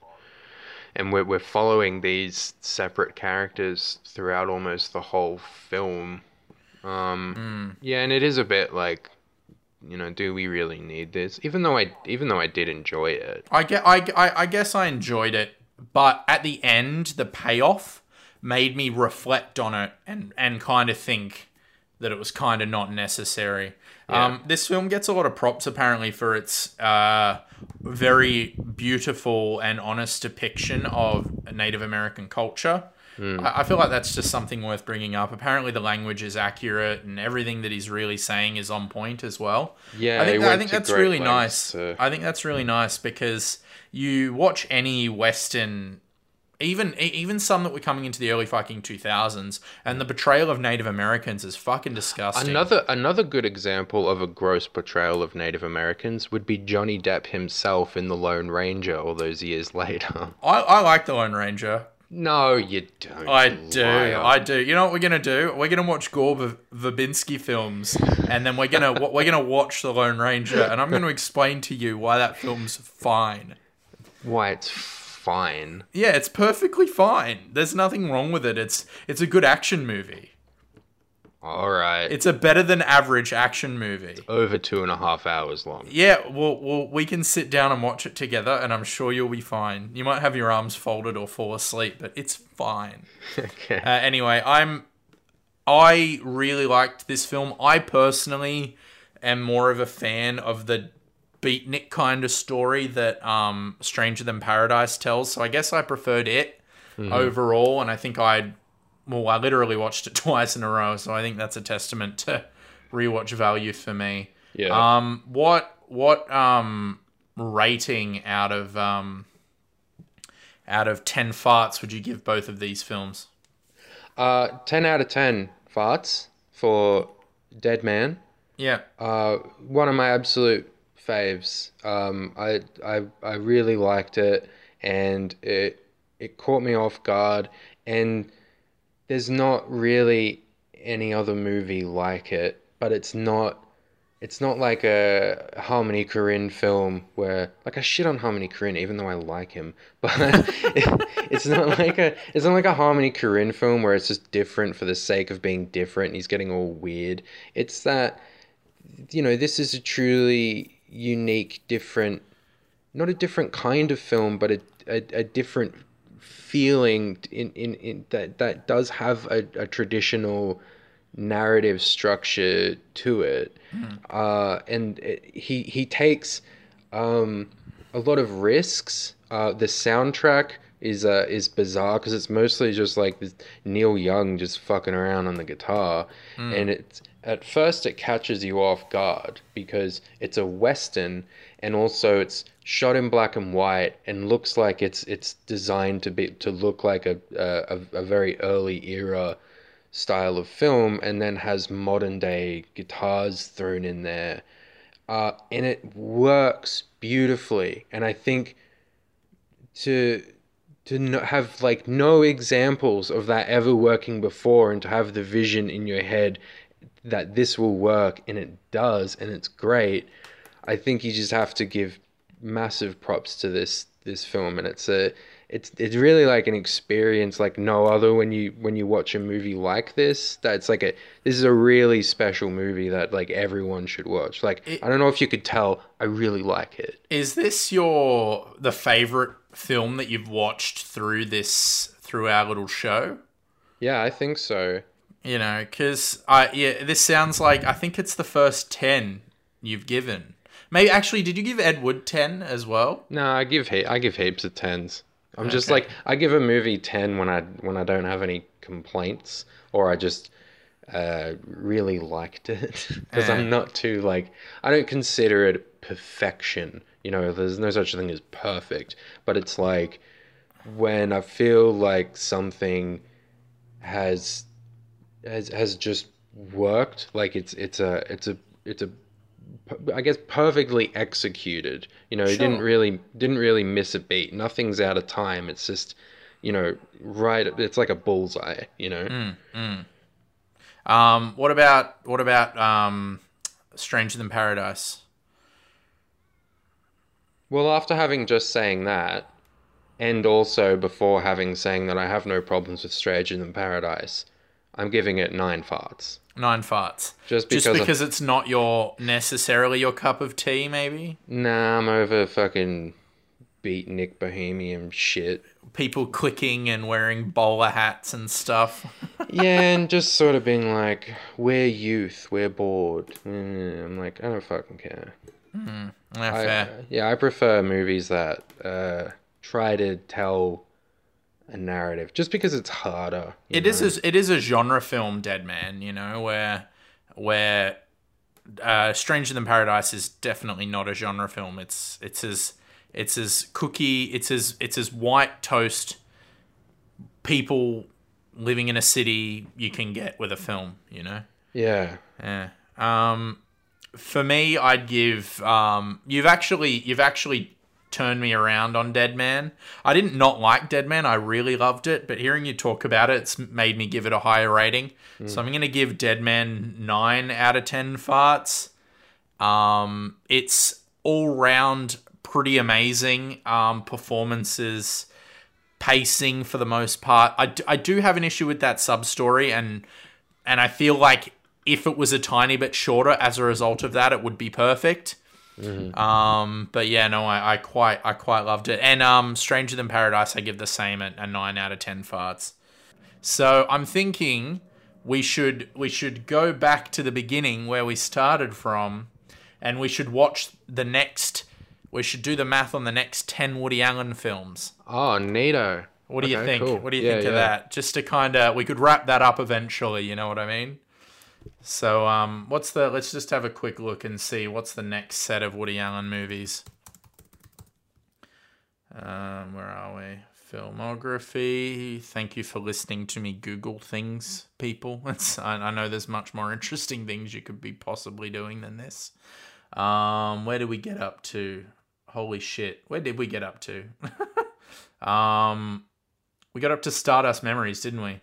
And we're we're following these separate characters throughout almost the whole film. Um yeah and it is a bit like you know do we really need this? Even though I even though I did enjoy it. I get. I, I I guess I enjoyed it, but at the end, the payoff made me reflect on it and and kind of think that it was kind of not necessary. Um, this film gets a lot of props apparently for its uh, very beautiful and honest depiction of Native American culture. I, I feel like that's just something worth bringing up. Apparently, the language is accurate and everything that he's really saying is on point as well. Yeah, I think, I think that's really nice. to- I think that's really nice because you watch any Western. Even even some that were coming into the early fucking two thousands, and the portrayal of Native Americans is fucking disgusting. Another another good example of a gross portrayal of Native Americans would be Johnny Depp himself in The Lone Ranger all those years *laughs* later. I, I like the Lone Ranger. No, you don't. I do. liar. I do. You know what we're gonna do? We're gonna watch Gore v- Verbinski films, and then we're gonna we're gonna watch The Lone Ranger, and I'm gonna explain to you why that film's fine. Why it's fine. Yeah, it's perfectly fine. There's nothing wrong with it. It's it's a good action movie. All right. It's a better than average action movie. over two and a half hours long. Yeah, well, well, we can sit down and watch it together, and I'm sure you'll be fine. You might have your arms folded or fall asleep, but it's fine. *laughs* okay. Uh, anyway, I'm I really liked this film. I personally am more of a fan of the beatnik kind of story that um, Stranger Than Paradise tells. So I guess I preferred it overall, and I think I'd well, I literally watched it *laughs* twice in a row, so I think that's a testament to rewatch value for me. Yeah. Um, what what um rating out of um out of ten farts would you give both of these films? Uh, ten out of ten farts for Dead Man. Yeah. Uh, one of my absolute faves. Um, I I I really liked it, and it it caught me off guard. And there's not really any other movie like it, but it's not. It's not like a Harmony Korine film where, like, I shit on Harmony Korine, even though I like him. *laughs* But *laughs* it's not like a, it's not like a Harmony Korine film where it's just different for the sake of being different. And he's getting all weird. It's that you know, this is a truly unique, different, not a different kind of film, but a, a, a different feeling in, in, in that, that does have a, a traditional narrative structure to it. Uh, and it, he, he takes um, a lot of risks. Uh, the soundtrack is uh, is bizarre because it's mostly just like Neil Young just fucking around on the guitar, and it's at first it catches you off guard because it's a western and also it's shot in black and white and looks like it's it's designed to be to look like a a, a very early era style of film and then has modern day guitars thrown in there. Uh, and it works beautifully. And i think to to have like no examples of that ever working before and to have the vision in your head that this will work and it does and it's great i think you just have to give massive props to this this film. And it's a it's it's really like an experience like no other when you when you watch a movie like this that's like a this is a really special movie that like everyone should watch. Like It- i don't know if you could tell i really like it. Is this your the favorite film that you've watched through this through our little show? yeah i think so You know, because I yeah, this sounds like I think it's the first ten you've given. Maybe actually, did you give Ed Wood ten as well? No, I give he- I give heaps of tens. I'm just like I give a movie ten when I when I don't have any complaints or I just uh, really liked it *laughs* because. I'm not too like I don't consider it perfection. You know, there's no such thing as perfect, but it's like when I feel like something has has has just worked, like it's it's a it's a it's a I guess perfectly executed. You know, he didn't really didn't really miss a beat. Nothing's out of time. It's just, you know, right. It's like a bullseye. You know. Um, what about what about um, Stranger Than Paradise? Well, after having just saying that, and also before having saying that I have no problems with Stranger Than Paradise, I'm giving it nine farts. Nine farts. Just because, Just of- it's not your necessarily your cup of tea, maybe. nah, I'm over fucking beatnik bohemian shit. People clicking and wearing bowler hats and stuff. *laughs* yeah, and just sort of being like, we're youth, we're bored. Mm, I'm like, I don't fucking care. Yeah, I, fair. yeah, I prefer movies that uh, try to tell a narrative, just because it's harder. It is know? a, it is a genre film, Dead Man. You know where where uh, Stranger Than Paradise is definitely not a genre film. It's it's as it's as cookie. It's as it's as white toast. People living in a city you can get with a film. You know. Yeah. Yeah. Um, for me, I'd give. Um, you've actually you've actually turned me around on Dead Man. I didn't not like Dead Man. I really loved it, but hearing you talk about it, it's made me give it a higher rating. So I'm going to give Dead Man nine out of ten farts. Um, it's all round pretty amazing. Um, performances, pacing for the most part. I, d- I do have an issue with that sub story, and and I feel like if it was a tiny bit shorter as a result of that, it would be perfect. Um, but yeah, no, I, I quite I quite loved it. And um, Stranger Than Paradise, I give the same at a nine out of ten farts. So I'm thinking we should we should go back to the beginning where we started from, and we should watch the next. We should do the math on the next ten Woody Allen films. Oh, neato. What do you think? cool. What do you Yeah, think of yeah. that? Just to kind of, we could wrap that up eventually. You know what I mean? So, um, what's the? Let's just have a quick look and see what's the next set of Woody Allen movies. Um, where are we? Filmography. Thank you for listening to me Google things, people. *laughs* It's, I, I know there's much more interesting things you could be possibly doing than this. Um, where did we get up to? Holy shit! Where did we get up to? *laughs* um, we got up to Stardust Memories, didn't we?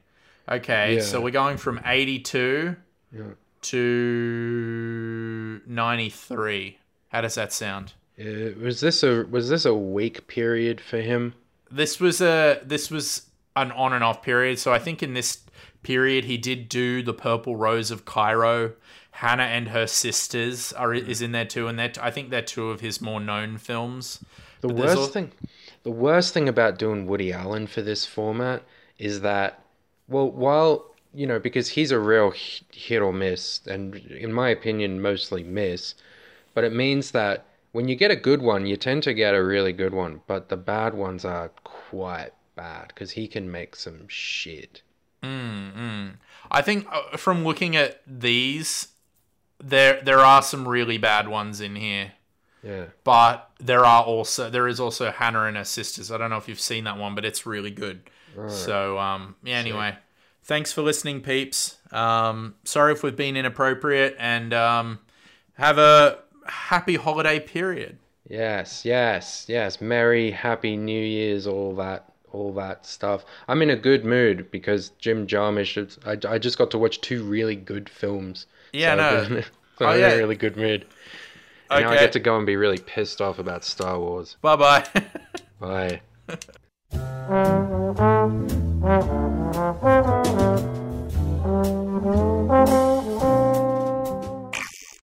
Okay, Yeah. so we're going from 82 Yeah. to 93. How does that sound? Uh, was this a was this a weak period for him? This was a this was an on and off period. So I think in this period he did do the Purple Rose of Cairo. Hannah and her sisters are is in there too, and that I think they're two of his more known films. The But worst thing, the worst thing about doing Woody Allen for this format is that, well, while you know, because he's a real hit or miss, and in my opinion, mostly miss, but it means that when you get a good one, you tend to get a really good one, but the bad ones are quite bad because he can make some shit. I think uh, from looking at these, there there are some really bad ones in here. Yeah. but there are also there is also Hannah and her sisters. I don't know if you've seen that one, but it's really good. So um, yeah. Anyway, thanks for listening, peeps. Um, sorry if we've been inappropriate, and um, have a happy holiday period. Yes, yes, yes. Merry, happy New Year's, all that, all that stuff. I'm in a good mood because Jim Jarmusch. I, I just got to watch two really good films. Yeah, so no. *laughs* I'm in- so Oh, I'm in a really good mood. And Now I get to go and be really pissed off about Star Wars. Bye-bye. *laughs* bye *laughs* Thank you.